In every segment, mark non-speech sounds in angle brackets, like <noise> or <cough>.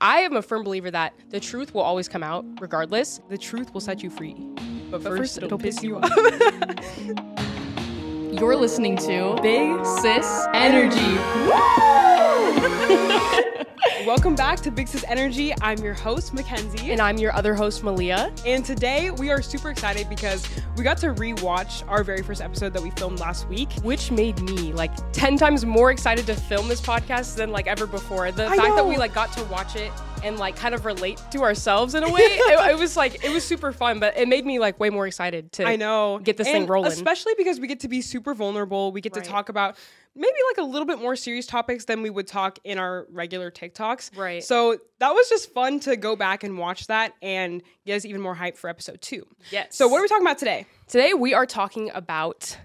I am a firm believer that the truth will always come out regardless. The truth will set you free. But, But first, it'll, piss you off. <laughs> You're listening to Big Sis Energy. <laughs> Welcome back to Big Sis Energy. I'm your host, Mackenzie. And I'm your other host, Malia. And today we are super excited because we got to rewatch our very first episode that we filmed last week. which made me like 10 times more excited to film this podcast than like ever before the I fact that we like got to watch it and like kind of relate to ourselves in a way <laughs> it, it was like it was super fun but it made me like way more excited to I know. get this And thing rolling Especially because we get to be super vulnerable. We get Right. to talk about maybe like a little bit more serious topics than we would talk in our regular TikToks. Right. So that was just fun to go back and watch that and get us even more hype for episode two. yes So what are we talking about today? today we are talking about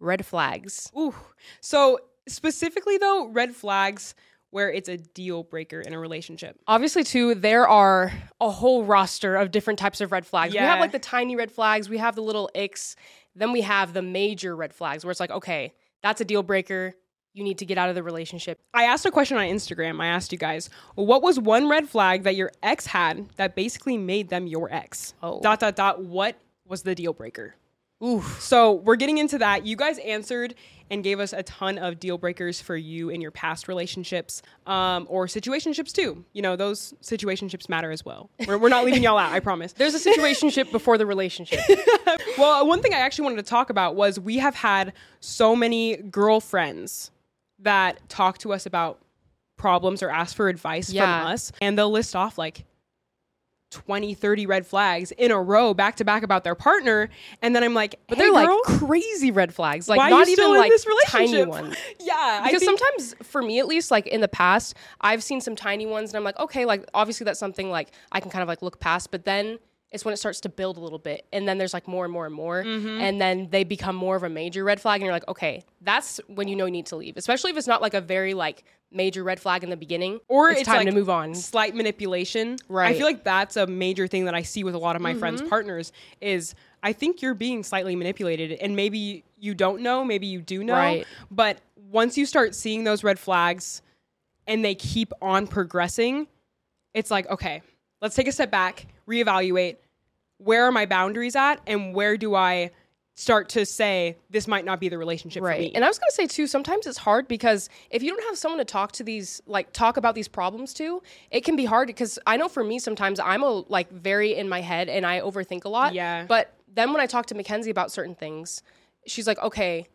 red flags Ooh. So specifically though, red flags where it's a deal breaker in a relationship. obviously too there are a whole roster of different types of red flags Yeah. we have like the tiny red flags we have the little icks then we have the major red flags where it's like okay that's a deal breaker you need to get out of the relationship I asked a question on Instagram. I asked you guys, what was one red flag that your ex had that basically made them your ex? Oh. Dot dot dot. What was the deal breaker? Ooh. So we're getting into that. You guys answered and gave us a ton of deal breakers for you in your past relationships um, or situationships too. You know, those situationships matter as well. We're, we're not leaving y'all out, I promise. There's a situationship <laughs> before the relationship. Well, one thing I actually wanted to talk about was we have had so many girlfriends that talk to us about problems or ask for advice Yeah. from us, and they'll list off like 20, 30 red flags in a row back to back about their partner. And then I'm like, But "Hey, they're girl, like crazy red flags. Like not even like this tiny ones. <laughs> Yeah, Because think- sometimes for me at least, like in the past, I've seen some tiny ones and I'm like, okay, like obviously that's something like I can kind of like look past, but then it's when it starts to build a little bit and then there's like more and more and more Mm-hmm. and then they become more of a major red flag and you're like okay that's when you know you need to leave especially if it's not like a very like major red flag in the beginning or it's, it's, time like to move on Slight manipulation. Right. I feel like that's a major thing that I see with a lot of my friends' partners is I think you're being slightly manipulated and maybe you don't know, maybe you do know. Right. But once you start seeing those red flags and they keep on progressing, it's like, okay, let's take a step back, reevaluate. Where are my boundaries at and where do I start to say this might not be the relationship for me? Right. And I was going to say too, sometimes it's hard because if you don't have someone to talk to these, like talk about these problems to, it can be hard because I know for me sometimes I'm a like very in my head and I overthink a lot. Yeah. But then when I talk to Mackenzie about certain things, she's like, okay,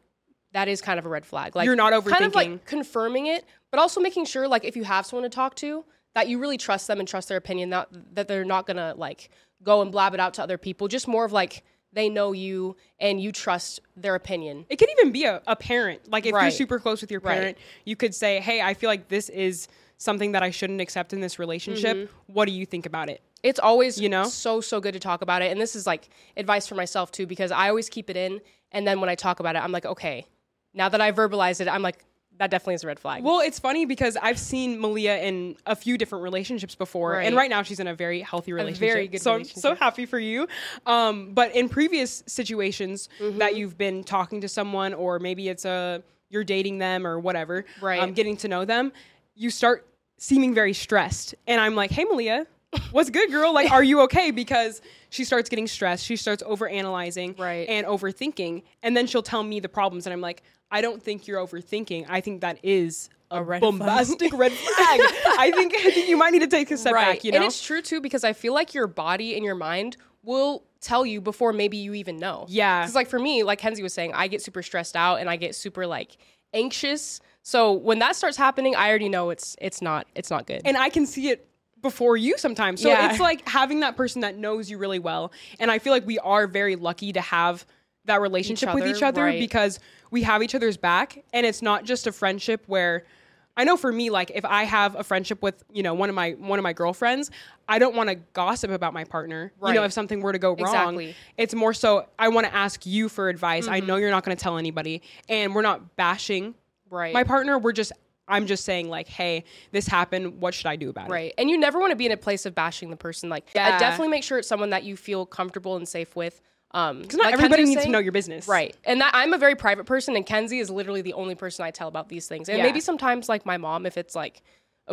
that is kind of a red flag. Like You're not overthinking. Kind of like confirming it, but also making sure like if you have someone to talk to, that you really trust them and trust their opinion, not that they're not gonna like go and blab it out to other people. Just more of like they know you and you trust their opinion. It could even be a, a parent. Like if you're super close with your Right. parent, you could say, "Hey, I feel like this is something that I shouldn't accept in this relationship. Mm-hmm. What do you think about it?" It's always You know? so so good to talk about it, and this is like advice for myself too because I always keep it in, and then when I talk about it, I'm like, okay, now that I verbalize it, I'm like, that definitely is a red flag. Well, it's funny because I've seen Malia in a few different relationships before, and Right. right now she's in a very healthy relationship. very good so I'm so happy for you. Um, but in previous situations Mm-hmm. that you've been talking to someone, or maybe it's a you're dating them or whatever, Right. Um, getting to know them, you start seeming very stressed, and I'm like, "Hey, Malia." What's good, girl? Like, are you okay? Because she starts getting stressed. She starts over analyzing Right. and overthinking. And then she'll tell me the problems. And I'm like, I don't think you're overthinking. I think that is a, red flag. bombastic red flag. <laughs> I think I think you might need to take a step back. You know, and it's true too because I feel like your body and your mind will tell you before maybe you even know. Yeah. Because like for me, like Kenzie was saying, I get super stressed out and I get super like anxious. So when that starts happening, I already know it's it's not it's not good. and I can see it before you sometimes. So Yeah. it's like having that person that knows you really well. And I feel like we are very lucky to have that relationship with other, each other right. because we have each other's back and it's not just a friendship where I know for me like if I have a friendship with, you know, one of my one of my girlfriends, I don't want to gossip about my partner. You know, if something were to go wrong. Exactly. Mm-hmm. It's more so I want to ask you for advice. I know you're not going to tell anybody and we're not bashing right. my partner. We're just I'm just saying like, hey, this happened. What should I do about it? Right. And you never want to be in a place of bashing the person. Like, Yeah. I definitely make sure it's someone that you feel comfortable and safe with. Um, Because not everybody needs to know your business. Right. And that I'm a very private person, and Kenzie is literally the only person I tell about these things. And Yeah. maybe sometimes, like my mom, if it's like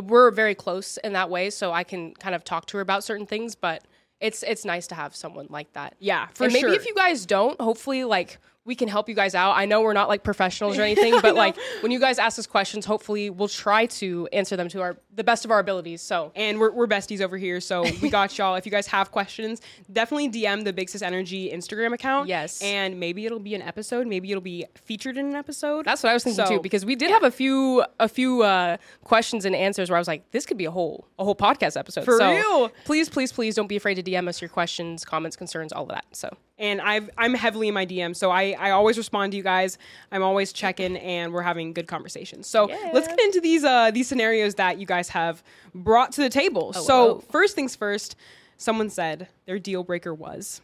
we're very close in that way, so I can kind of talk to her about certain things. But it's it's nice to have someone like that. Yeah, for and maybe if you guys don't, hopefully like we can help you guys out. I know we're not like professionals or <laughs> anything, but like when you guys ask us questions, hopefully we'll try to answer them to our the best of our abilities. So and we're, we're besties over here, so we got y'all. If you guys have questions, definitely DM the Big Sis Energy Instagram account. Yes. and maybe it'll be an episode. Maybe it'll be featured in an episode. that's what I was thinking So- too, because we did have a few a few uh, questions and answers where I was like, this could be a whole a whole podcast episode. For so real. Please, please, please don't be afraid to DM us your questions, comments, concerns, all of that. So and I've, I'm heavily in my DM, so I, I always respond to you guys. I'm always checking, and we're having good conversations. So let's get into these uh, these scenarios that you guys have brought to the table. so oh. first things first, someone said their deal breaker was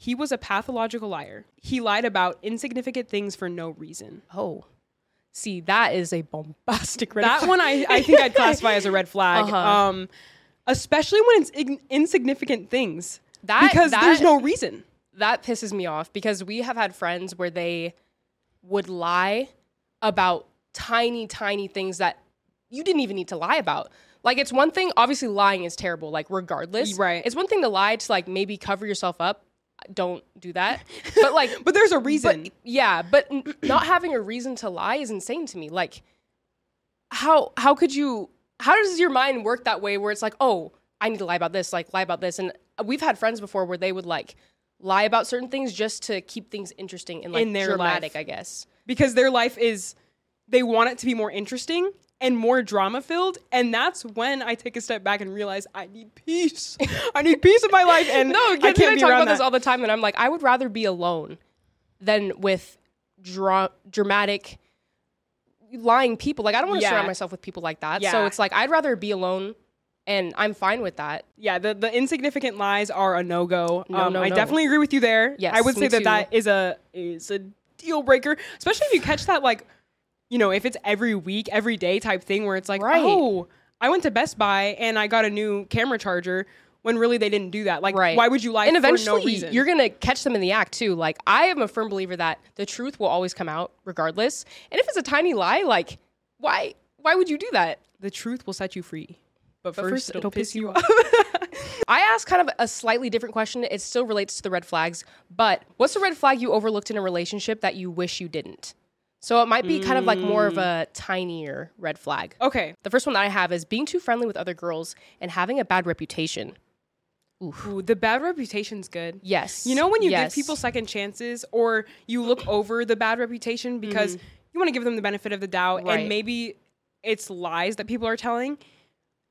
he was a pathological liar. He lied about insignificant things for no reason. oh, see that is a bombastic red That flag. one I, I think I'd classify as a red <laughs> flag. Uh-huh. Um, especially when it's ig- insignificant things. That- because that- there's no reason. That pisses me off because we have had friends where they would lie about tiny, tiny things that you didn't even need to lie about. Like it's one thing, obviously lying is terrible, like regardless. Right. It's one thing to lie to like maybe cover yourself up. Don't do that. But like <laughs> But there's a reason. but yeah, but n- <clears throat> not having a reason to lie is insane to me. Like how how could you how does your mind work that way where it's like, "Oh, I need to lie about this, like lie about this." And we've had friends before where they would like lie about certain things just to keep things interesting and like In their dramatic, life. I guess. because their life is they want it to be more interesting and more drama filled and that's when i take a step back and realize i need peace <laughs> i need peace in my life and No, i can't I talk about this all the time and I'm like, I would rather be alone than with dra- dramatic lying people. Like I don't want to Yeah. surround myself with people like that. So it's like I'd rather be alone and I'm fine with that. yeah the, the insignificant lies are a no-go No, um, no, i no. definitely agree with you there Yes, i would say that too. that is a is a deal breaker especially if you catch that like you know if it's every week every day type thing where it's like Right. oh i went to best buy and i got a new camera charger when really they didn't do that like Right. why would you lie and for eventually no reason you're gonna catch them in the act too. Like I am a firm believer that the truth will always come out regardless. And if it's a tiny lie, like why why would you do that? the truth will set you free but, But first, first it'll, piss you off <laughs> I asked kind of a slightly different question. It still relates to the red flags, but what's a red flag you overlooked in a relationship that you wish you didn't? So it might be kind of like more of a mm. tinier red flag. okay The first one that I have is being too friendly with other girls and having a bad reputation. Ooh, the bad reputation's good Yes. You know when you Yes. give people second chances or you look over the bad reputation because mm-hmm. you want to give them the benefit of the doubt. Right. and maybe it's lies that people are telling.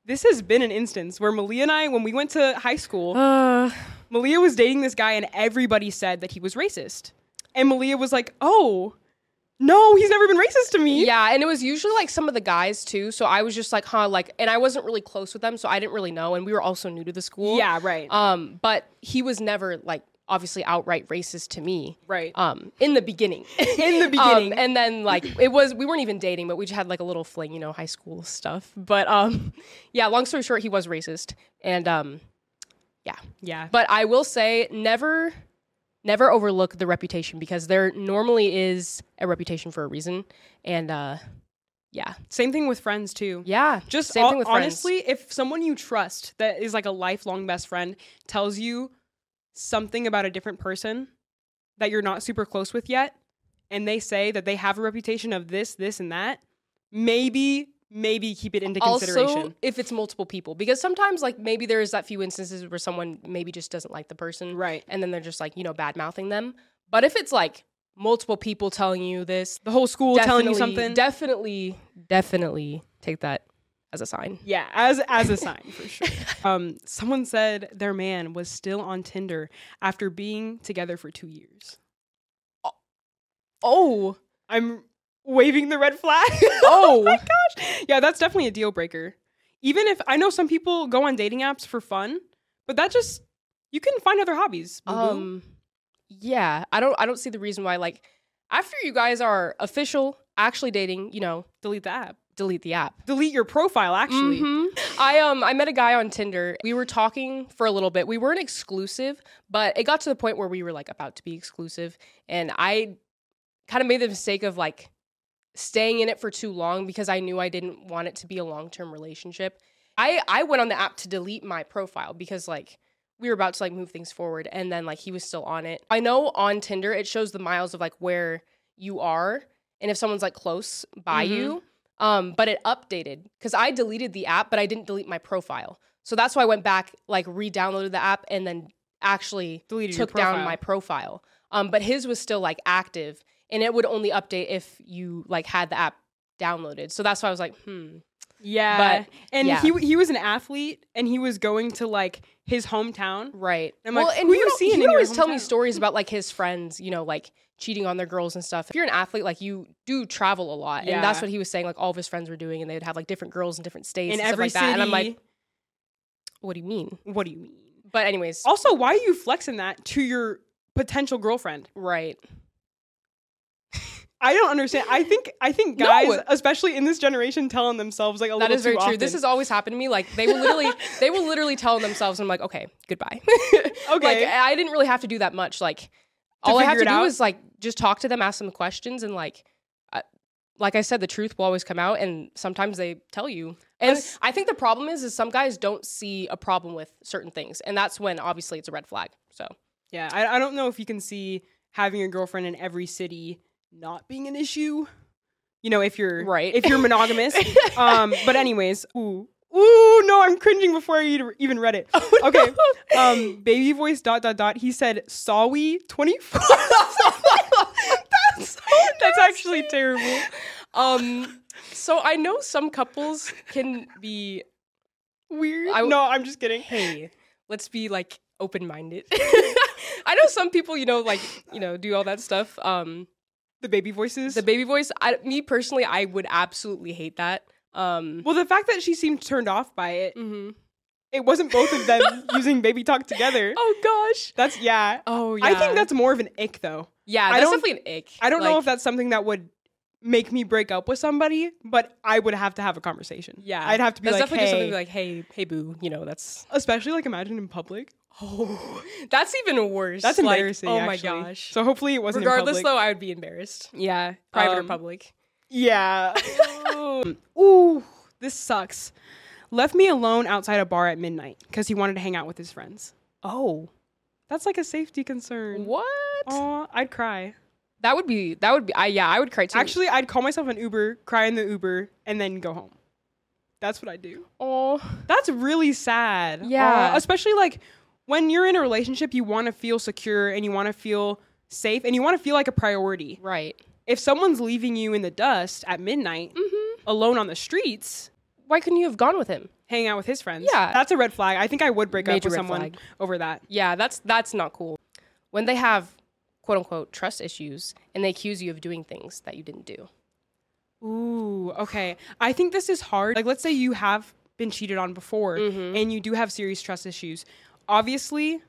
This has been an instance where Malia and I, when we went to high school, Uh, Malia was dating this guy and everybody said that he was racist. And Malia was like, oh, no, he's never been racist to me. Yeah, and it was usually like some of the guys too. So I was just like, huh, like, and I wasn't really close with them, so I didn't really know. And we were also new to the school. Yeah, right. Um, but he was never like obviously outright racist to me. right. Um, in the beginning. <laughs> In the <laughs> beginning. Um, and then like it was we weren't even dating, but we just had like a little fling, you know, high school stuff. But um, <laughs> yeah. Long story short, he was racist, and um, yeah. yeah. But I will say, never, never overlook the reputation because there normally is a reputation for a reason, and uh, yeah, Same thing with friends too. yeah. Just same hon- thing with friends. honestly, if someone you trust that is like a lifelong best friend tells you something about a different person that you're not super close with yet, and they say that they have a reputation of this, this, and that, maybe, maybe keep it into consideration. Also, if it's multiple people, because sometimes like maybe there's that few instances where someone maybe just doesn't like the person, Right. And then they're just like you know bad mouthing them. But if it's like multiple people telling you this, The whole school telling you something. definitely, definitely take that as a sign. yeah, as as a sign for <laughs> sure. Um, someone said their man was still on Tinder after being together for two years. Oh, I'm waving the red flag. <laughs> Oh. my gosh. Yeah, that's definitely a deal breaker. Even if I know some people go on dating apps for fun, but that just you can find other hobbies. boo-boo. Um, yeah, I don't. I don't see the reason why. Like, after you guys are official, actually dating, you know, delete the app. Delete the app. Delete your profile actually. Mhm. I um I met a guy on Tinder. We were talking for a little bit. We weren't exclusive, but it got to the point where we were like about to be exclusive, and I kind of made the mistake of like staying in it for too long because I knew I didn't want it to be a long term relationship. I I went on the app to delete my profile because like we were about to like move things forward and then like he was still on it. I know on Tinder it shows the miles of like where you are and if someone's like close by Mhm. you. Um, but it updated because I deleted the app, but I didn't delete my profile. So that's why I went back, like re-downloaded the app, and then actually Deleted took down my profile. Um, but his was still like active, and it would only update if you like had the app downloaded. So that's why I was like, hmm, Yeah, But, and yeah. he he was an athlete, and he was going to like his hometown. right. I'm well, like, and who you would, seeing he in would your always tell me stories about like his friends, you know, like cheating on their girls and stuff. If you're an athlete, like you do travel a lot, and that's what he was saying. Like all of his friends were doing, and they'd have like different girls in different states In and stuff every like city, that. And I'm like, what do you mean? what do you mean? But anyways, Also, why are you flexing that to your potential girlfriend? right. I don't understand. I think I think No. guys, especially in this generation, telling themselves like a That little is very true. This has always happened to me. Like they will literally, <laughs> they will literally tell themselves, "I'm like, okay, goodbye." <laughs> Okay. like I didn't really have to do that much. Like all I have to do out? is like just talk to them, ask them questions, and like, I, like I said, the truth will always come out, and sometimes they tell you. And Us- I think the problem is, is some guys don't see a problem with certain things, and that's when obviously it's a red flag. So yeah. I, I don't know if you can see having a girlfriend in every city not being an issue. You know, if you're Right. if you're monogamous. <laughs> um, but anyways, ooh, ooh, no, I'm cringing before I even read it. <laughs> Okay, um, baby voice dot dot dot. He said, "Saw we 24." that's <laughs> That's actually terrible. um. So I know some couples can be Weird. I no, I'm just kidding. hey, let's be like open minded. <laughs> I know some people, you know, like you know, do all that stuff. Um, The baby voices. the baby voice. I, me personally, I would absolutely hate that. Um, well, the fact that she seemed turned off by it, Mm-hmm. it wasn't both of them <laughs> using baby talk together. <laughs> oh gosh. That's yeah. Oh yeah. I think that's more of an ick though. yeah. I That's don't- definitely an ick. I don't know if that's something that would make me break up with somebody, but I would have to have a conversation. Yeah, I'd have to be that's like, definitely just hey, something like, hey, hey, boo. You know, that's especially like imagine in public. oh, <laughs> that's even worse. That's Like, embarrassing. oh actually. my gosh. So hopefully it wasn't. Regardless, though. I would be embarrassed. yeah, Private or um, public. Yeah. Ooh, this sucks. Left me alone outside a bar at midnight because he wanted to hang out with his friends. Oh, That's like a safety concern. what? Oh, I'd cry. That would be. That would be. I yeah, I would cry too. Actually, I'd call myself an Uber, cry in the Uber, and then go home. That's what I do. oh, That's really sad. Yeah. Aw, especially like when you're in a relationship, you want to feel secure and you want to feel safe and you want to feel like a priority. right. If someone's leaving you in the dust at midnight, Mm-hmm. alone on the streets, Why couldn't you have gone with him? Hang out with his friends, Yeah. that's a red flag. I think I would break up with someone flag. over that. Yeah, that's that's not cool. When they have quote unquote trust issues and they accuse you of doing things that you didn't do. Ooh, okay. I think this is hard. Like, let's say you have been cheated on before Mm-hmm. and you do have serious trust issues. Obviously,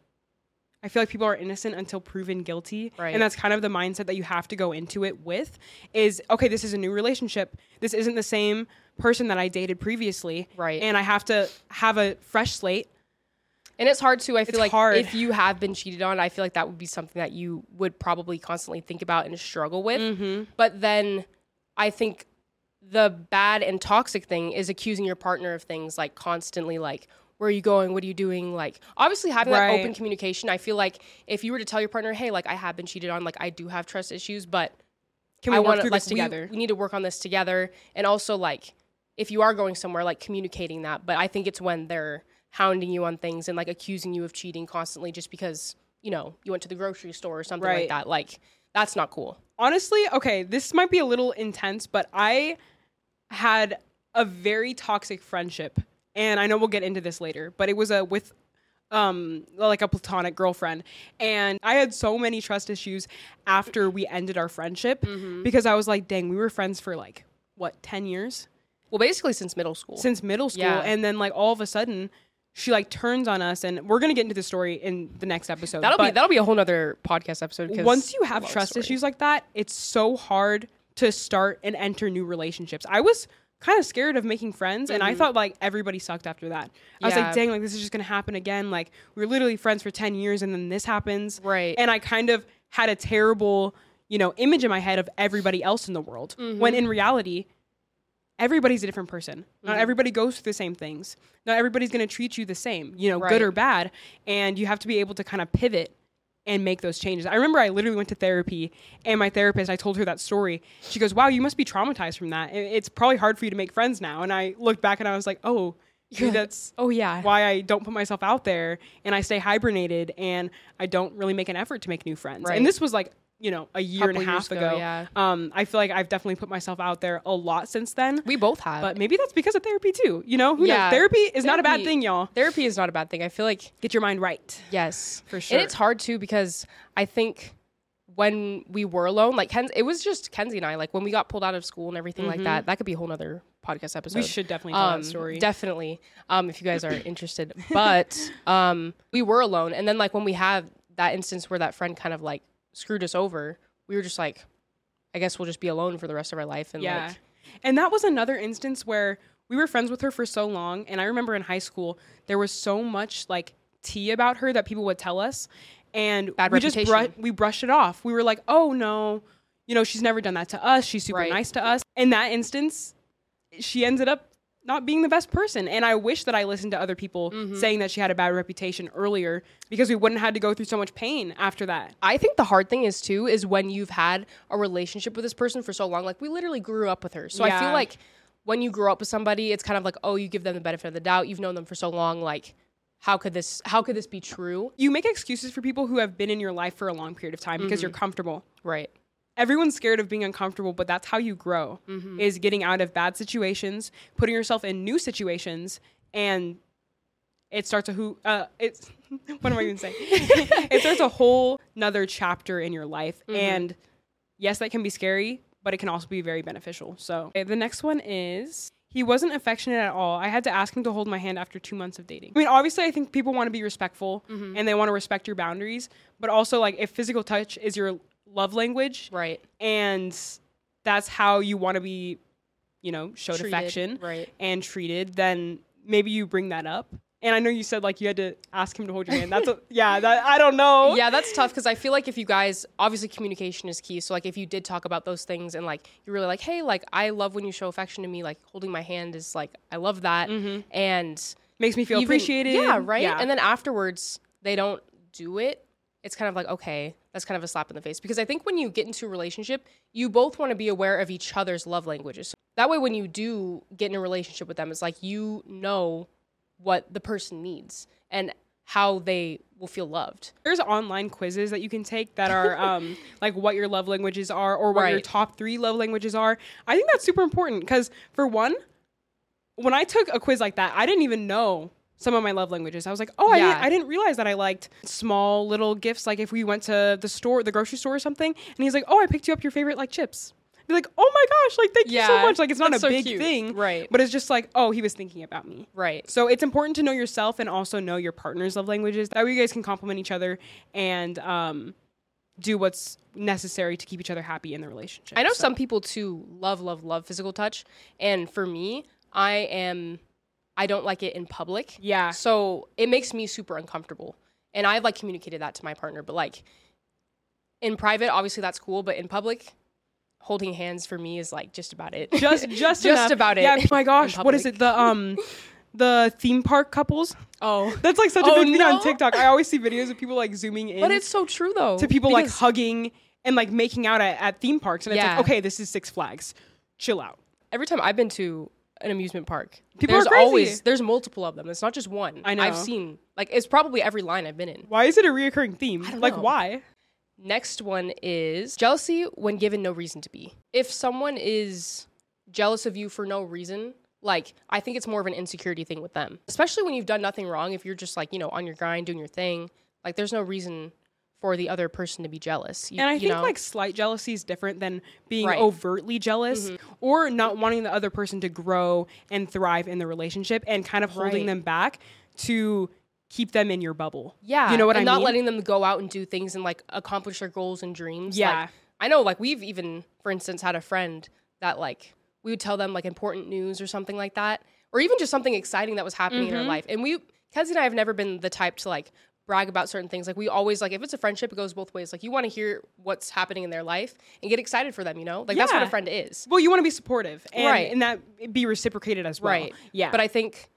I feel like people are innocent until proven guilty. Right. And that's kind of the mindset that you have to go into it with is okay, this is a new relationship. This isn't the same person that I dated previously. Right. And I have to have a fresh slate. And it's hard too. I feel It's like hard. if you have been cheated on, I feel like that would be something that you would probably constantly think about and struggle with. Mm-hmm. But then I think the bad and toxic thing is accusing your partner of things like constantly like where are you going what are you doing like obviously having that open communication i feel like if you were to tell your partner hey like i have been cheated on like i do have trust issues but Can we I work wanna, through like, this we- together? We, need to work on this together. And also, like, if you are going somewhere, like, communicating that. But I think it's when they're hounding you on things and, like, accusing you of cheating constantly just because, you know, you went to the grocery store or something Right. like that. Like, that's not cool. honestly, okay, this might be a little intense, but I had a very toxic friendship, and I know we'll get into this later, but it was a with um like a platonic girlfriend and i had so many trust issues after we ended our friendship because i was like dang we were friends for like what 10 years Well, basically, since middle school. since middle school Yeah. and then like all of a sudden she like turns on us and we're gonna get into the story in the next episode that'll be that'll be a whole nother podcast episode once you have trust issues like that, it's so hard to start and enter new relationships. I was kind of scared of making friends and I thought like everybody sucked after that. I was Mm-hmm. Like, dang, like this is just gonna happen again. Like we were literally friends for 10 years and then this happens. Right. And I kind of had a terrible, you know, image in my head of everybody else in the world. When in reality, everybody's a different person. Not everybody goes through the same things. Not everybody's to treat you the same, you know, Right. good or bad. And you have to be able to kind of pivot and make those changes. I remember I literally went to therapy and my therapist, I told her that story. She goes, Wow, you must be traumatized from that. It- It's probably hard for you to make friends now. And I looked back and I was like, Oh, that's Oh yeah. why I don't put myself out there and I stay hibernated and I don't really make an effort to make new friends. Right. And this was like, you know, a year and a half ago, ago. yeah. Um, I feel like I've definitely put myself out there a lot since then. We both have. But maybe that's because of therapy too. You know, who Yeah. knows? Therapy is not a bad thing, y'all. therapy is not a bad thing. I feel like Get your mind right. yes, For sure. And it's hard too because I think when we were alone, like Ken, it was just Kenzie and I. Like when we got pulled out of school and everything like that. That could be a whole nother podcast episode. We should definitely tell um, that story. Definitely, um, if you guys are <clears throat> interested. But um, we were alone, and then like when we have that instance where that friend kind of like screwed us over, we were just like, I guess we'll just be alone for the rest of our life. And yeah. like, and that was another instance where we were friends with her for so long. And I remember in high school, there was so much like tea about her that people would tell us. And Bad we just reputation. bru- we brushed it off. We were like, oh no, you know, she's never done that to us. She's super Right. nice to us. In that instance, she ended up not being the best person. And I wish that I listened to other people Mm-hmm. saying that she had a bad reputation earlier because we wouldn't have had to go through so much pain after that. I think the hard thing is too is when you've had a relationship with this person for so long. Like we literally grew up with her, so I feel like when you grow up with somebody, it's kind of like oh, you give them the benefit of the doubt. You've known them for so long. Like how could this how could this be true? You make excuses for people who have been in your life for a long period of time because Mm-hmm. you're comfortable. Right. Everyone's scared of being uncomfortable, but that's how you grow. Mm-hmm. Is getting out of bad situations, putting yourself in new situations, and it starts a who. Uh, it's <laughs> what am I even saying? <laughs> it starts a whole another chapter in your life, Mm-hmm. and yes, that can be scary, but it can also be very beneficial. So okay, the next one is. He wasn't affectionate at all. I had to ask him to hold my hand after two months of dating. I mean, obviously, I think people want to be respectful Mm-hmm. and they want to respect your boundaries, but also, like, if physical touch is your love language, Right. and that's how you want to be, you know, showed Treated, affection right. and treated, then maybe you bring that up. And I know you said like you had to ask him to hold your hand. That's a, <laughs> yeah, that I don't know. Yeah, that's tough because I feel like if you guys obviously communication is key. So like if you did talk about those things and like you're really like, hey, like I love when you show affection to me. Like holding my hand is like I love that, mm-hmm. and makes me feel even- appreciated. Yeah, right. Yeah. And then afterwards, they don't do it. It's kind of like, okay, that's kind of a slap in the face. Because I think when you get into a relationship, you both want to be aware of each other's love languages. So that way, when you do get in a relationship with them, it's like you know what the person needs and how they will feel loved. there's online quizzes that you can take that are <laughs> um, like what your love languages are or what your top three love languages are. I think that's super important because for one, when I took a quiz like that, I didn't even know some of my love languages. I was like, oh, I, Yeah. didn't, I didn't realize that I liked small little gifts. Like if we went to the store, the grocery store or something, and he's like, oh, I picked you up your favorite like chips. I'd be like, oh my gosh, like thank you so much. Like it's not a so big cute. thing, Right. But it's just like, oh, he was thinking about me. Right. So it's important to know yourself and also know your partner's love languages. That way you guys can complement each other and um, do what's necessary to keep each other happy in the relationship. I know So- some people too love, love, love physical touch. And for me, I am, I don't like it in public. Yeah. So it makes me super uncomfortable. And I've like communicated that to my partner, but like in private, obviously that's cool. But in public, holding hands for me is like just about it. just <laughs> just Just about it Yeah. oh my gosh, what is it? The um the theme park couples. oh. <laughs> That's like such a Oh, big thing no. on TikTok. I always see videos of people like zooming in But it's so true though. to people like hugging and like making out at, at theme parks, and it's Yeah. like, okay, this is Six Flags. Chill out. every time I've been to an amusement park, People there's are crazy. always there's multiple of them. It's not just one. I know. I've seen like it's probably every line I've been in. Why is it a reoccurring theme? Like know. why? Next one is jealousy when given no reason to be. If someone is jealous of you for no reason, like I think it's more of an insecurity thing with them. Especially when you've done nothing wrong, if you're just like, you know, on your grind doing your thing, like there's no reason for the other person to be jealous. You- And I think know? like slight jealousy is different than being Right. Mm-hmm. overtly jealous or not wanting the other person to grow and thrive in the relationship and kind of holding Right. them back to keep them in your bubble. Yeah. You know what and I not mean? Not letting them go out and do things and like accomplish their goals and dreams. Like, Yeah. I know like we've even, for instance, had a friend that like we would tell them like important news or something like that. Or even just something exciting that was happening Mm-hmm. in our life. And we Kenzie and I have never been the type to like brag about certain things. Like we always like if it's a friendship, it goes both ways. Like you want to hear what's happening in their life and get excited for them. You know, like that's what a friend is. Well, you want to be supportive, and, Right. and that be reciprocated as well. Right. Yeah. But I think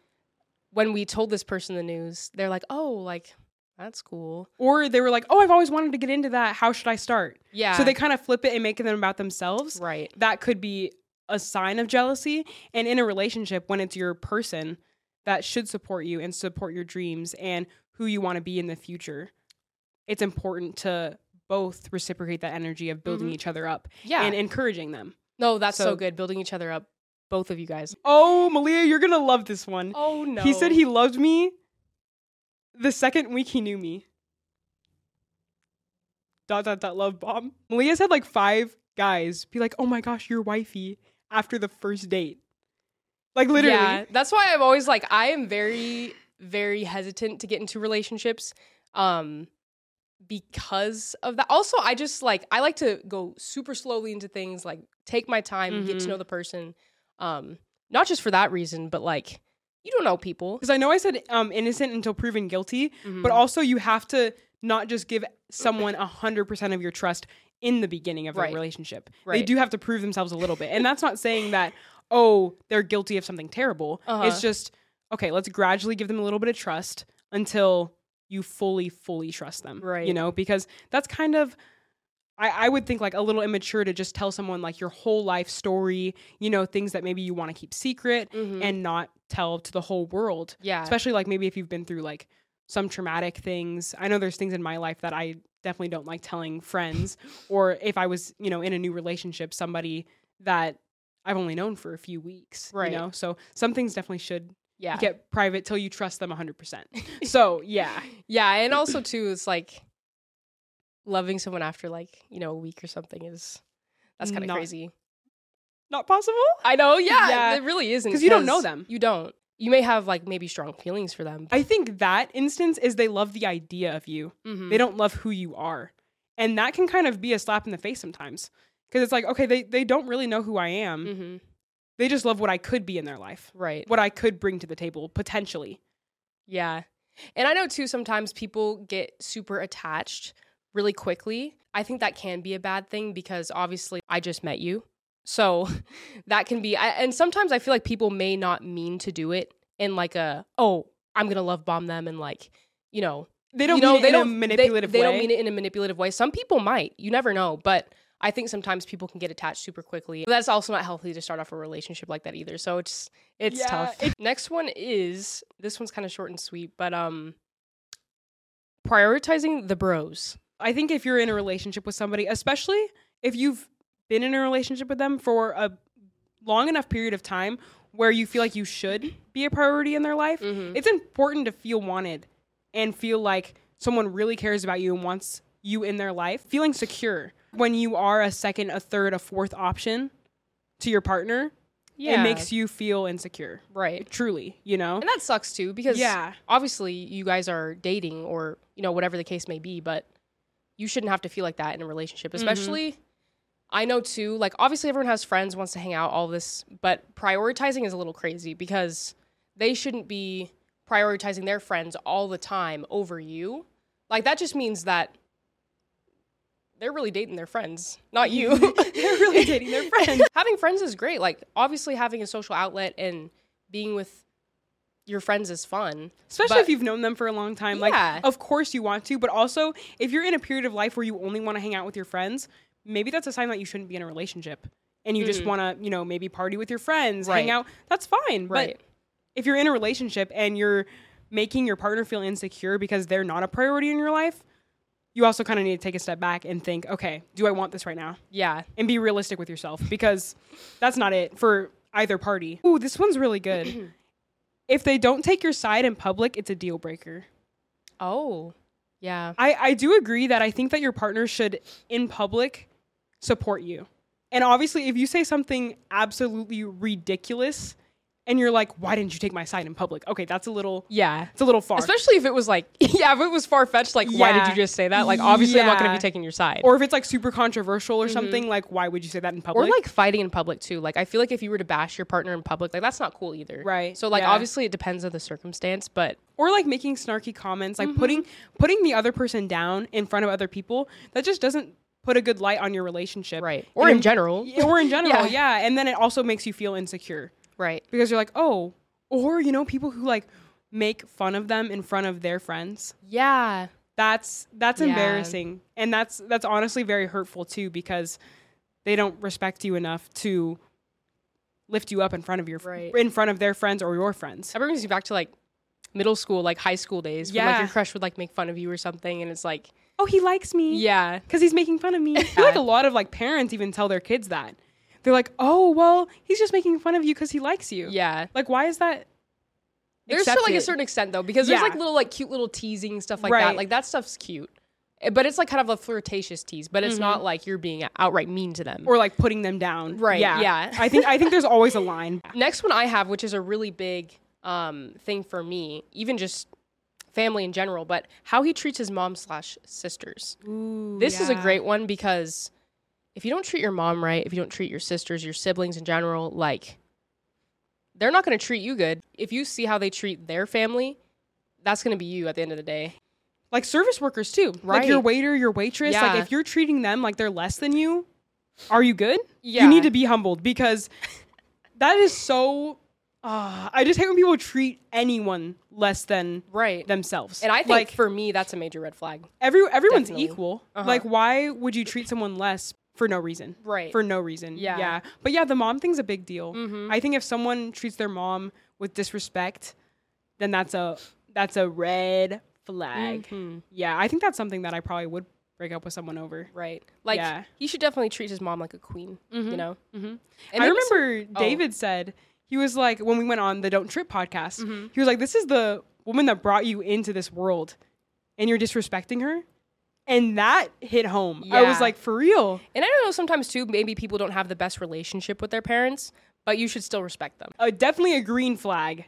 when we told this person the news, they're like, "Oh, like that's cool." or they were like, "Oh, I've always wanted to get into that. How should I start?" Yeah. So they kind of flip it and make them about themselves. right. That could be a sign of jealousy. And in a relationship, when it's your person that should support you and support your dreams and who you want to be in the future, it's important to both reciprocate that energy of building Mhm. each other up Yeah. and encouraging them. no, that's so, so- good. Building each other up, both of you guys. Oh, Malia, you're gonna love this one. Oh no. He said he loved me the second week he knew me. Dot dot dot love bomb. Malia's had like five guys be like, "Oh my gosh, you're wifey" after the first date. Like literally. Yeah, that's why I'm always like I am very very hesitant to get into relationships um because of that. Also, I just like I like to go super slowly into things, like take my time, get to Mhm. know the person. Um not just for that reason, but like you don't know people. Because I know I said um, innocent until proven guilty, but Mhm. also you have to not just give someone a hundred percent of your trust in the beginning of Right. a relationship. They do have to prove themselves a little bit, and <laughs> that's not saying that oh they're guilty of something terrible. Uh-huh. It's just okay. Let's gradually give them a little bit of trust until you fully, fully trust them. Right. You know, because that's kind of. I, I would think like a little immature to just tell someone like your whole life story, you know, things that maybe you want to keep secret Mhm. and not tell to the whole world yeah. especially like maybe if you've been through like some traumatic things. I know there's things in my life that I definitely don't like telling friends, <laughs> or if I was, you know, in a new relationship, somebody that I've only known for a few weeks, Right. You know, so some things definitely should yeah. get private till you trust them 100%. <laughs> so yeah, Yeah, and also too, it's like loving someone after like you know a week or something is that's kind of crazy. not possible. I know, yeah, <laughs> Yeah. it really isn't cuz you don't know them. You don't. You may have like maybe strong feelings for them. I think that instance is they love the idea of you. Mhm. They don't love who you are. And that can kind of be a slap in the face sometimes. Because it's like, okay, they, they don't really know who I am. Mhm. They just love what I could be in their life. Right. what I could bring to the table potentially. Yeah. And I know too sometimes people get super attached really quickly. I think that can be a bad thing because obviously I just met you. So <laughs> that can be I, and sometimes I feel like people may not mean to do it in like a oh, I'm going to love bomb them and like, you know, They don't you know, mean it they in don't a manipulative they, way. They don't mean it in a manipulative way. Some people might. You never know, but I think sometimes people can get attached super quickly. But that's also not healthy to start off a relationship like that either. So it's it's Yeah, tough. Next one is this one's kind of short and sweet, but um prioritizing the bros. I think if you're in a relationship with somebody, especially if you've been in a relationship with them for a long enough period of time where you feel like you should be a priority in their life, Mhm. it's important to feel wanted and feel like someone really cares about you and wants you in their life. Feeling secure when you are a second, a third, a fourth option to your partner, Yeah. it makes you feel insecure. right. Truly, you know? And that sucks too because Yeah. obviously you guys are dating or you know whatever the case may be, but you shouldn't have to feel like that in a relationship, Mm-hmm. especially I know too, like obviously everyone has friends, wants to hang out, all this, but prioritizing is a little crazy because they shouldn't be prioritizing their friends all the time over you. Like that just means that they're really dating their friends, not you. <laughs> They're really <laughs> dating their friends. having friends is great. Like obviously having a social outlet and being with your friends is fun. Especially But- if you've known them for a long time. Yeah. Like, of course you want to, but also if you're in a period of life where you only want to hang out with your friends, maybe that's a sign that you shouldn't be in a relationship. And you just Mhm. want to, you know, maybe party with your friends, Right. hang out. That's fine. Right. But if you're in a relationship and you're making your partner feel insecure because they're not a priority in your life, you also kind of need to take a step back and think, okay, do I want this right now? Yeah. And be realistic with yourself because that's not it for either party. Ooh, this one's really good. <clears throat> if they don't take your side in public, it's a deal breaker. Oh. Yeah. I, I do agree that I think that your partner should, in public, support you. And obviously, if you say something absolutely ridiculous and you're like, why didn't you take my side in public? Okay, that's a little Yeah. it's a little far. Especially if it was like, <laughs> yeah, if it was far fetched, like, why did you just say that? Like, obviously, I'm not going to be taking your side. or if it's like super controversial or something, like why would you say that in Mm-hmm. Or like fighting in public too. Like, I feel like if you were to bash your partner in public, like, that's not cool either. Right, So, like, yeah. obviously, it depends on the circumstance, but or like making snarky comments, Mm-hmm. like putting putting the other person down in front of other people. That just doesn't put a good light on your relationship. right. Or And in general. Or in <laughs> general, Yeah. yeah. And then it also makes you feel insecure Right. because you're like, oh, or you know, people who like make fun of them in front of their friends. Yeah. That's that's Yeah. embarrassing, and that's that's honestly very hurtful too because they don't respect you enough to lift you up in front of your Right. in front of their friends or your friends. That brings you back to like middle school, like high school days. When, like, Yeah. your crush would like make fun of you or something. And it's like, Oh, he likes me. yeah. because he's making fun of me. <laughs> I feel like a lot of like parents even tell their kids that. They're like, "Oh, well, he's just making fun of you because he likes you." Yeah. Like, why is that? There's to like a certain extent though, because there's Yeah. like little like cute little teasing stuff like Right. that. Like that stuff's cute. Eh, But it's like kind of a flirtatious tease, but it's not like you're being outright mean to them. or like putting them down. Right, Yeah. yeah. I think I think there's always a line. <laughs> Next one I have, which is a really big um, thing for me, even just family in general, but how he treats his mom slash sisters. this is a great one because if you don't treat your mom right, if you don't treat your sisters, your siblings in general, like they're not going to treat you good. If you see how they treat their family, that's going to be you at the end of the day. like service workers too. Like your waiter, your waitress. Yeah. Like if you're treating them like they're less than you, are you good? Yeah. You need to be humbled because that is so. Uh, I just hate when people treat anyone less than Right. themselves. And I think like for me, that's a major red flag. every everyone's Definitely. equal. Uh-huh. Like why would you treat someone less for no reason? Right. For no reason. Yeah. Yeah. But yeah, the mom thing's a big deal. Mhm. I think if someone treats their mom with disrespect, then that's a that's a red flag. Mhm. Yeah, I think that's something that I probably would break up with someone over. Right. Like Yeah. he should definitely treat his mom like a queen, you know? Mhm. And I remember oh. David said he was like when we went on the Don't Trip podcast, Mm-hmm. he was like, "This is the woman that brought you into this world, and you're disrespecting her," and that hit home. I was like, "For real." And I don't know, sometimes too, maybe people don't have the best relationship with their parents, but you should still respect them. uh, definitely a green flag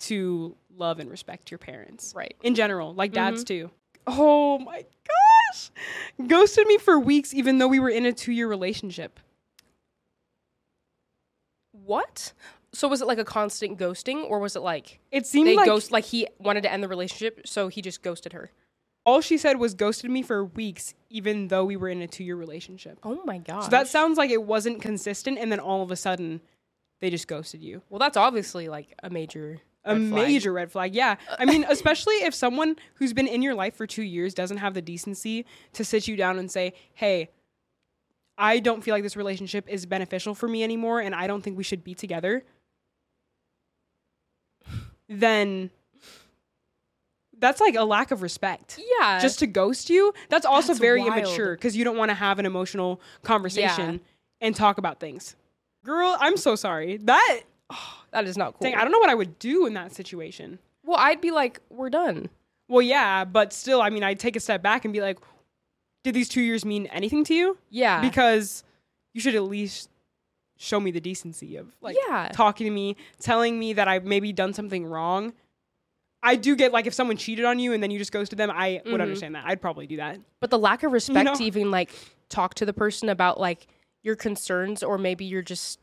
to love and respect your parents. Right. In general, like dads too. Oh my gosh. Ghosted me for weeks even though we were in a 2-year relationship. What? So was it like a constant ghosting, or was it like It seemed they like ghost like he wanted to end the relationship, so he just ghosted her? All she said was ghosted me for weeks even though we were in a 2-year relationship. Oh my god! So that sounds like it wasn't consistent and then all of a sudden they just ghosted you. well, that's obviously like a major A red major red flag. Yeah. I mean, especially if someone who's been in your life for 2 years doesn't have the decency to sit you down and say, "Hey, I don't feel like this relationship is beneficial for me anymore and I don't think we should be together." Then that's like a lack of respect. Yeah, Just to ghost you, that's also That's very wild. immature because you don't want to have an emotional conversation Yeah. and talk about things. Girl, I'm so sorry. That <sighs> that is not cool. thing, I don't know what I would do in that situation. well, I'd be like, we're done. Well, yeah, but still, I mean, I'd take a step back and be like, did these two years mean anything to you? Yeah, Because you should at least show me the decency of like Yeah. talking to me, telling me that I've maybe done something wrong. I do get like if someone cheated on you and then you just goes to them, I would Mhm. understand that. I'd probably do that. but the lack of <laughs> respect know? to even like talk to the person about like your concerns, or maybe you're just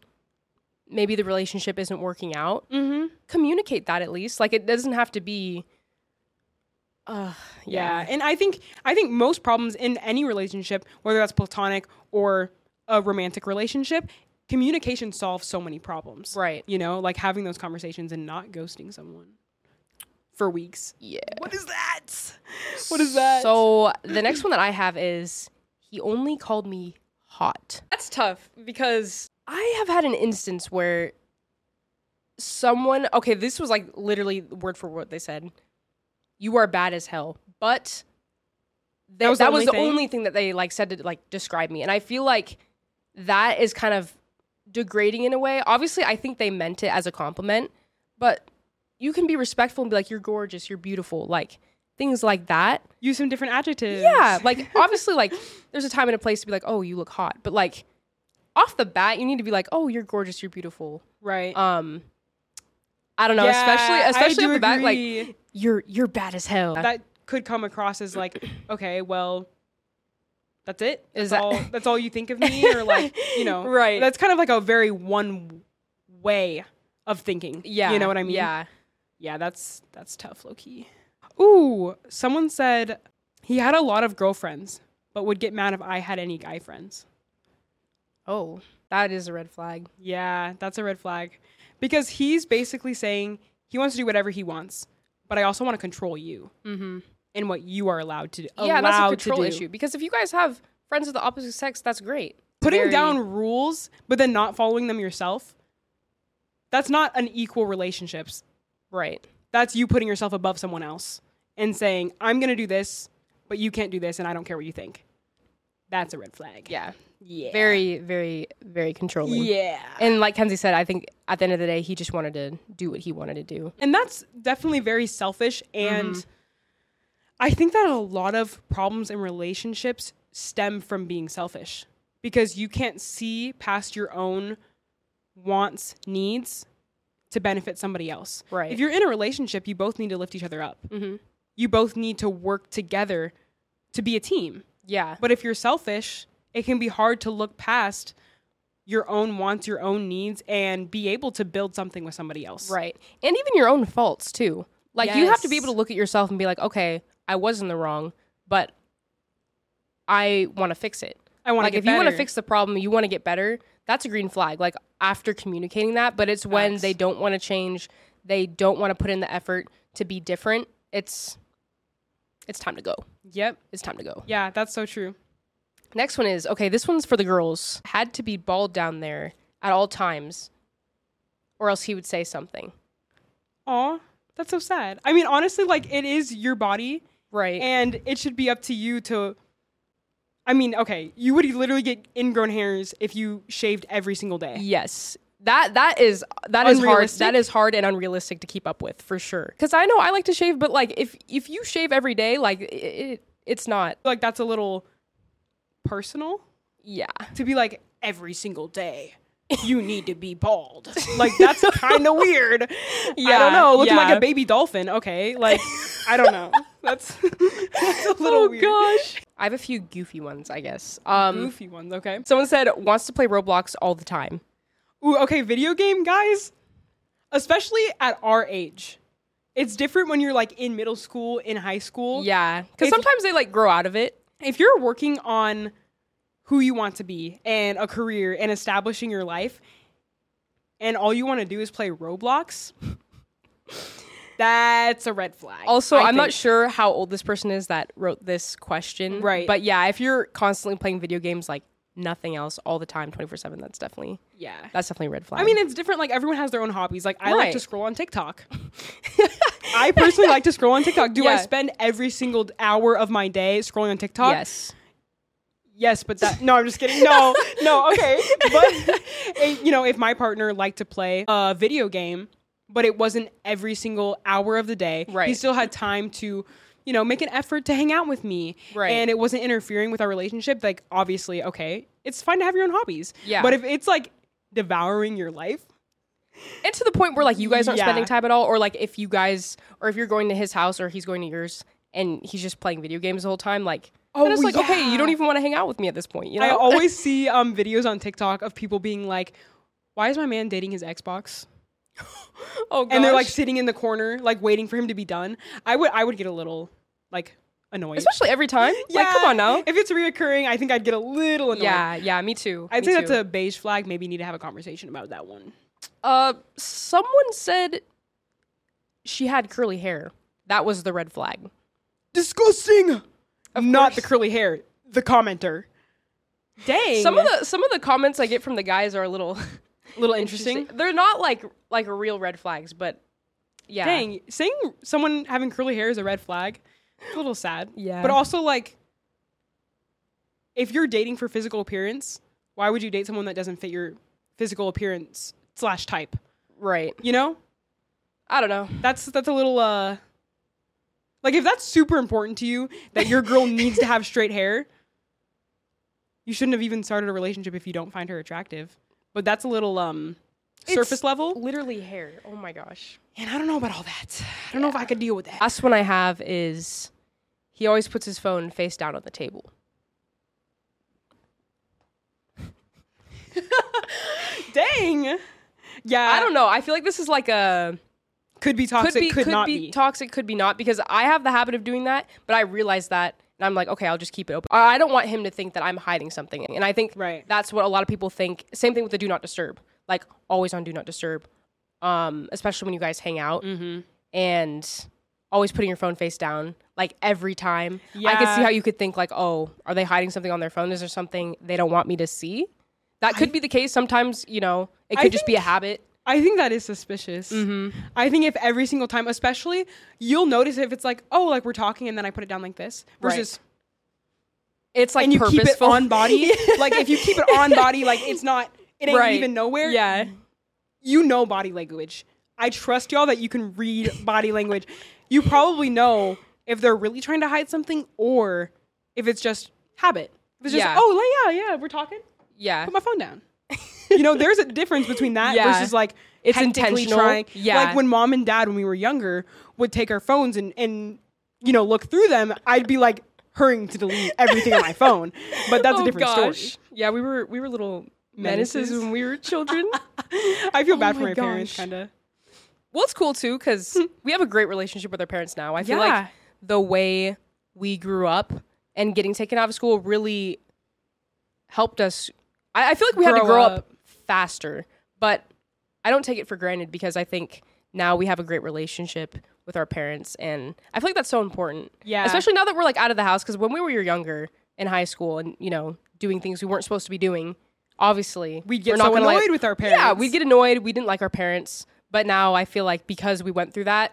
maybe the relationship isn't working out. Mm-hmm. Communicate that at least. Like it doesn't have to be. Uh, Yeah. yeah. and I think I think most problems in any relationship, whether that's platonic or a romantic relationship, communication solves so many problems. Right. You know, like having those conversations and not ghosting someone for weeks. Yeah. What is that? What is that? So the next one that I have is he only called me hot. That's tough because I have had an instance where someone okay, this was like literally word for word they said, You are bad as hell. But th- That was that the was only the thing? only thing that they like said to like describe me. And I feel like that is kind of degrading in a way. Obviously, I think they meant it as a compliment, but you can be respectful and be like, You're gorgeous, you're beautiful, like things like that. Use some different adjectives. Yeah, <laughs> like obviously, like there's a time and a place to be like, oh, you look hot, but like off the bat, you need to be like, oh, you're gorgeous, you're beautiful. right. Um, I don't know, especially Yeah, especially do at the back, like you're you're bad as hell. that could come across as like, <clears throat> okay, well, that's it. That's Is that- all? <laughs> That's all you think of me, or like, you know, <laughs> Right. That's kind of like a very one way of thinking. yeah, you know what I mean. Yeah, yeah. That's that's tough, low key. Ooh, someone said he had a lot of girlfriends, but would get mad if I had any guy friends. Oh, that is a red flag. Yeah, that's a red flag. Because he's basically saying he wants to do whatever he wants, but I also want to control you Mm-hmm. and what you are allowed to do. Yeah, that's a control issue. Because if you guys have friends of the opposite sex, that's great. Putting Very- down rules, but then not following them yourself, that's not an equal relationships. Right. That's you putting yourself above someone else and saying, I'm going to do this, but you can't do this, and I don't care what you think. That's a red flag. Yeah, Yeah. very, very, very controlling. Yeah. And like Kenzie said, I think at the end of the day, he just wanted to do what he wanted to do. And that's definitely very selfish. And mm-hmm. I think that a lot of problems in relationships stem from being selfish because you can't see past your own wants, needs to benefit somebody else. Right. If you're in a relationship, you both need to lift each other up. Mm-hmm. You both need to work together to be a team. Yeah. But if you're selfish, it can be hard to look past your own wants, your own needs, and be able to build something with somebody else. Right. And even your own faults too. Like you have to be able to look at yourself and be like, okay, I was in the wrong, but I want to fix it. I want Like to if you want to fix the problem, you want to get better. That's a green flag. Like after communicating that, but it's when they don't want to change, they don't want to put in the effort to be different. It's it's time to go. Yep. It's time to go. Yeah, that's so true. Next one is okay, this one's for the girls. Had to be bald down there at all times, or else he would say something. Aw, that's so sad. I mean, honestly, like it is your body, Right. and it should be up to you to. I mean, okay, you would literally get ingrown hairs if you shaved every single day. yes. That that is that is hard. That is hard and unrealistic to keep up with for sure. Because I know I like to shave, but like if if you shave every day, like it, it it's not. Like that's a little personal Yeah. to be like every single day. You need to be bald. Like that's kind of <laughs> weird. Yeah, I don't know. Looking like a baby dolphin. Okay, like I don't know. <laughs> That's <laughs> that's a little weird. Oh, gosh. I have a few goofy ones, I guess. Um, Goofy ones. Okay. someone said wants to play Roblox all the time. Ooh, okay, video game guys, especially at our age. It's different when you're like in middle school, in high school. Yeah, because sometimes they like grow out of it. If you're working on who you want to be and a career and establishing your life, and all you want to do is play Roblox, that's a red flag. Also, I I'm not sure how old this person is that wrote this question. Right. But yeah, if you're constantly playing video games like nothing else all the time, 24 seven, that's definitely Yeah. that's definitely a red flag. I mean, it's different. Like everyone has their own hobbies. Like I like Right. to scroll on TikTok. <laughs> I personally like to scroll on TikTok. Do I Yeah. spend every single hour of my day scrolling on TikTok? yes. Yes, but that no, I'm just kidding. No, no, okay. But <laughs> eh, you know, if my partner liked to play a video game, but it wasn't every single hour of the day, Right. he still had time to, you know, make an effort to hang out with me. Right. And it wasn't interfering with our relationship, like obviously, okay, it's fine to have your own hobbies. Yeah. But if it's like devouring your life, And to the point where like you guys aren't Yeah. spending time at all, or like if you guys or if you're going to his house or he's going to yours and he's just playing video games the whole time, like Oh, then it's like, okay, you don't even want to hang out with me at this point. You know? I always <laughs> see um videos on TikTok of people being like, "Why is my man dating his Xbox?" Oh, god and they're like sitting in the corner, like waiting for him to be done. I would, I would get a little like annoyed. especially every time. Like, come on now. If it's reoccurring, I think I'd get a little annoyed. Yeah, yeah, me too. I'd me say too. that's a beige flag. Maybe need to have a conversation about that one. Uh, someone said she had curly hair. That was the red flag. Disgusting. Of Not course. the curly hair. The commenter. Dang. Some of the some of the comments I get from the guys are a little <laughs> little interesting. They're not like like real red flags, but yeah. Dang, saying someone having curly hair is a red flag. It's a little sad. Yeah. But also like if you're dating for physical appearance, why would you date someone that doesn't fit your physical appearance slash type? Right. You know? I don't know. That's that's a little uh like if that's super important to you that your girl <laughs> needs to have straight hair, you shouldn't have even started a relationship if you don't find her attractive. But that's a little um surface level. Literally hair. Oh my gosh. And I don't know about all that. I don't know if I could deal with that. Last one I have is he always puts his phone face down on the table. <laughs> Dang. Yeah. I don't know. I feel like this is like a Could be toxic. could be could, not be, be. toxic, could be not because I have the habit of doing that, but I realize that and I'm like, okay, I'll just keep it open. I I don't want him to think that I'm hiding something. And I think Right. that's what a lot of people think. Same thing with the do not disturb. Like always on do not disturb. Um, especially when you guys hang out mm-hmm. and always putting your phone face down like every time. Yeah. I could see how you could think like, "Oh, are they hiding something on their phone? Is there something they don't want me to see?" That could be the case. Sometimes, you know, it I could just be a habit. I think that is suspicious. Mm-hmm. I think if every single time, especially, you'll notice if it's like, oh, like we're talking and then I put it down like this Right. versus, It's like and you keep it on body. <laughs> like if you keep it on body, like it's not, it ain't Right. even nowhere. Yeah. You know body language. I trust y'all that you can read body language. You probably know if they're really trying to hide something or if it's just habit. If it's just, Yeah. oh, yeah, yeah, we're talking. Yeah. Put my phone down. You know, there's a difference between that Yeah. versus like It's hectically intentional. Trying. Yeah. Like when mom and dad, when we were younger, would take our phones and and you know look through them, I'd be like hurrying to delete everything on my <laughs> phone. But that's a Oh, different gosh. story. Yeah, we were we were little menaces, Menaces. when we were children. <laughs> I feel Oh bad for my my parents, kind of. well, it's cool too because hmm. we have a great relationship with our parents now. I feel Yeah. like the way we grew up and getting taken out of school really helped us. I, I feel like we had to Grow up. up. faster, but I don't take it for granted because I think now we have a great relationship with our parents, and I feel like that's so important. Yeah. especially now that we're like out of the house because when we were younger in high school and you know doing things we weren't supposed to be doing, obviously We'd get so annoyed like- with our parents. Yeah, we'd get annoyed. We didn't like our parents, but now I feel like because we went through that,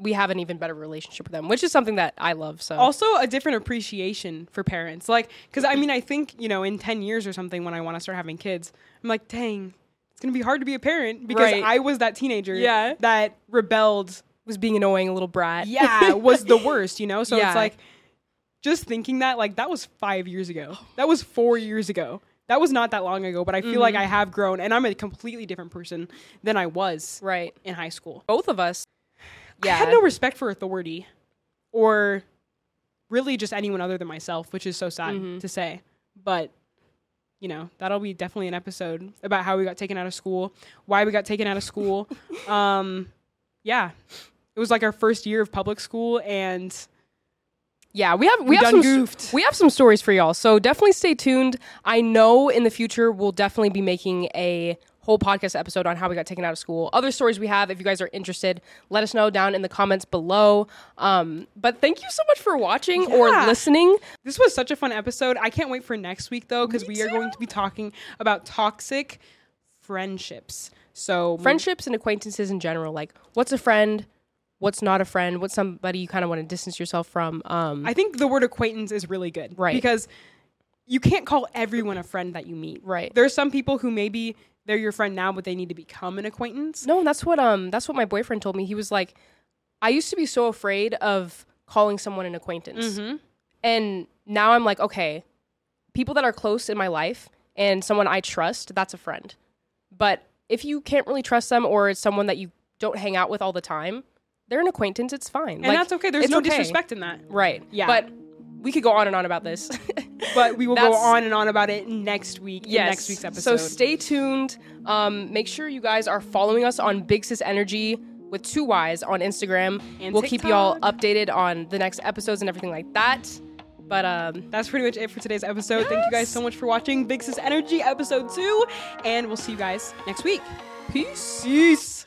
we have an even better relationship with them, which is something that I love. So also a different appreciation for parents. Like, because I mean, I think you know, in ten years or something, when I want to start having kids, I'm like, dang, it's gonna be hard to be a parent because Right. I was that teenager Yeah. that rebelled was being annoying, a little brat. yeah was the worst you know so Yeah. it's like just thinking that like that was five years ago that was four years ago that was not that long ago but i feel like Mm-hmm. i have grown and i'm a completely different person than i was right. in high school Both of us. Yeah, i had no respect for authority or really just anyone other than myself which is so sad Mhm. to say but you know that'll be definitely an episode about how we got taken out of school why we got taken out of school <laughs> um yeah it was like our first year of public school and Yeah, we have we, We have done some goofed. we have some stories for y'all. So definitely stay tuned. I know in the future we'll definitely be making a whole podcast episode on how we got taken out of school. Other stories we have, if you guys are interested, let us know down in the comments below. Um, but thank you so much for watching or listening. This was such a fun episode. I can't wait for next week though, because we are going to be talking about toxic friendships. So Friendships and acquaintances in general, like what's a friend, what's not a friend, what's somebody you kind of want to distance yourself from. Um, I think the word acquaintance is really good, Right. Because you can't call everyone a friend that you meet. right. There's some people who maybe they're your friend now, but they need to become an acquaintance. No, that's what um that's what my boyfriend told me. He was like, I used to be so afraid of calling someone an acquaintance. Mm-hmm. And now I'm like, okay, people that are close in my life and someone I trust, that's a friend. But if you can't really trust them or it's someone that you don't hang out with all the time, they're an acquaintance, it's fine. And Like, that's okay. There's no okay. disrespect in that. Right. Yeah. But we could go on and on about this. <laughs> But we will go on and on about it next week in next week's episode. So stay tuned. Um, make sure you guys are following us on Big Sis Energy with two Y's on Instagram. And we'll keep y'all updated on the next episodes and everything like that. But um, That's pretty much it for today's episode. Thank you guys so much for watching Big Sis Energy episode 2 and we'll see you guys next week. peace. Peace.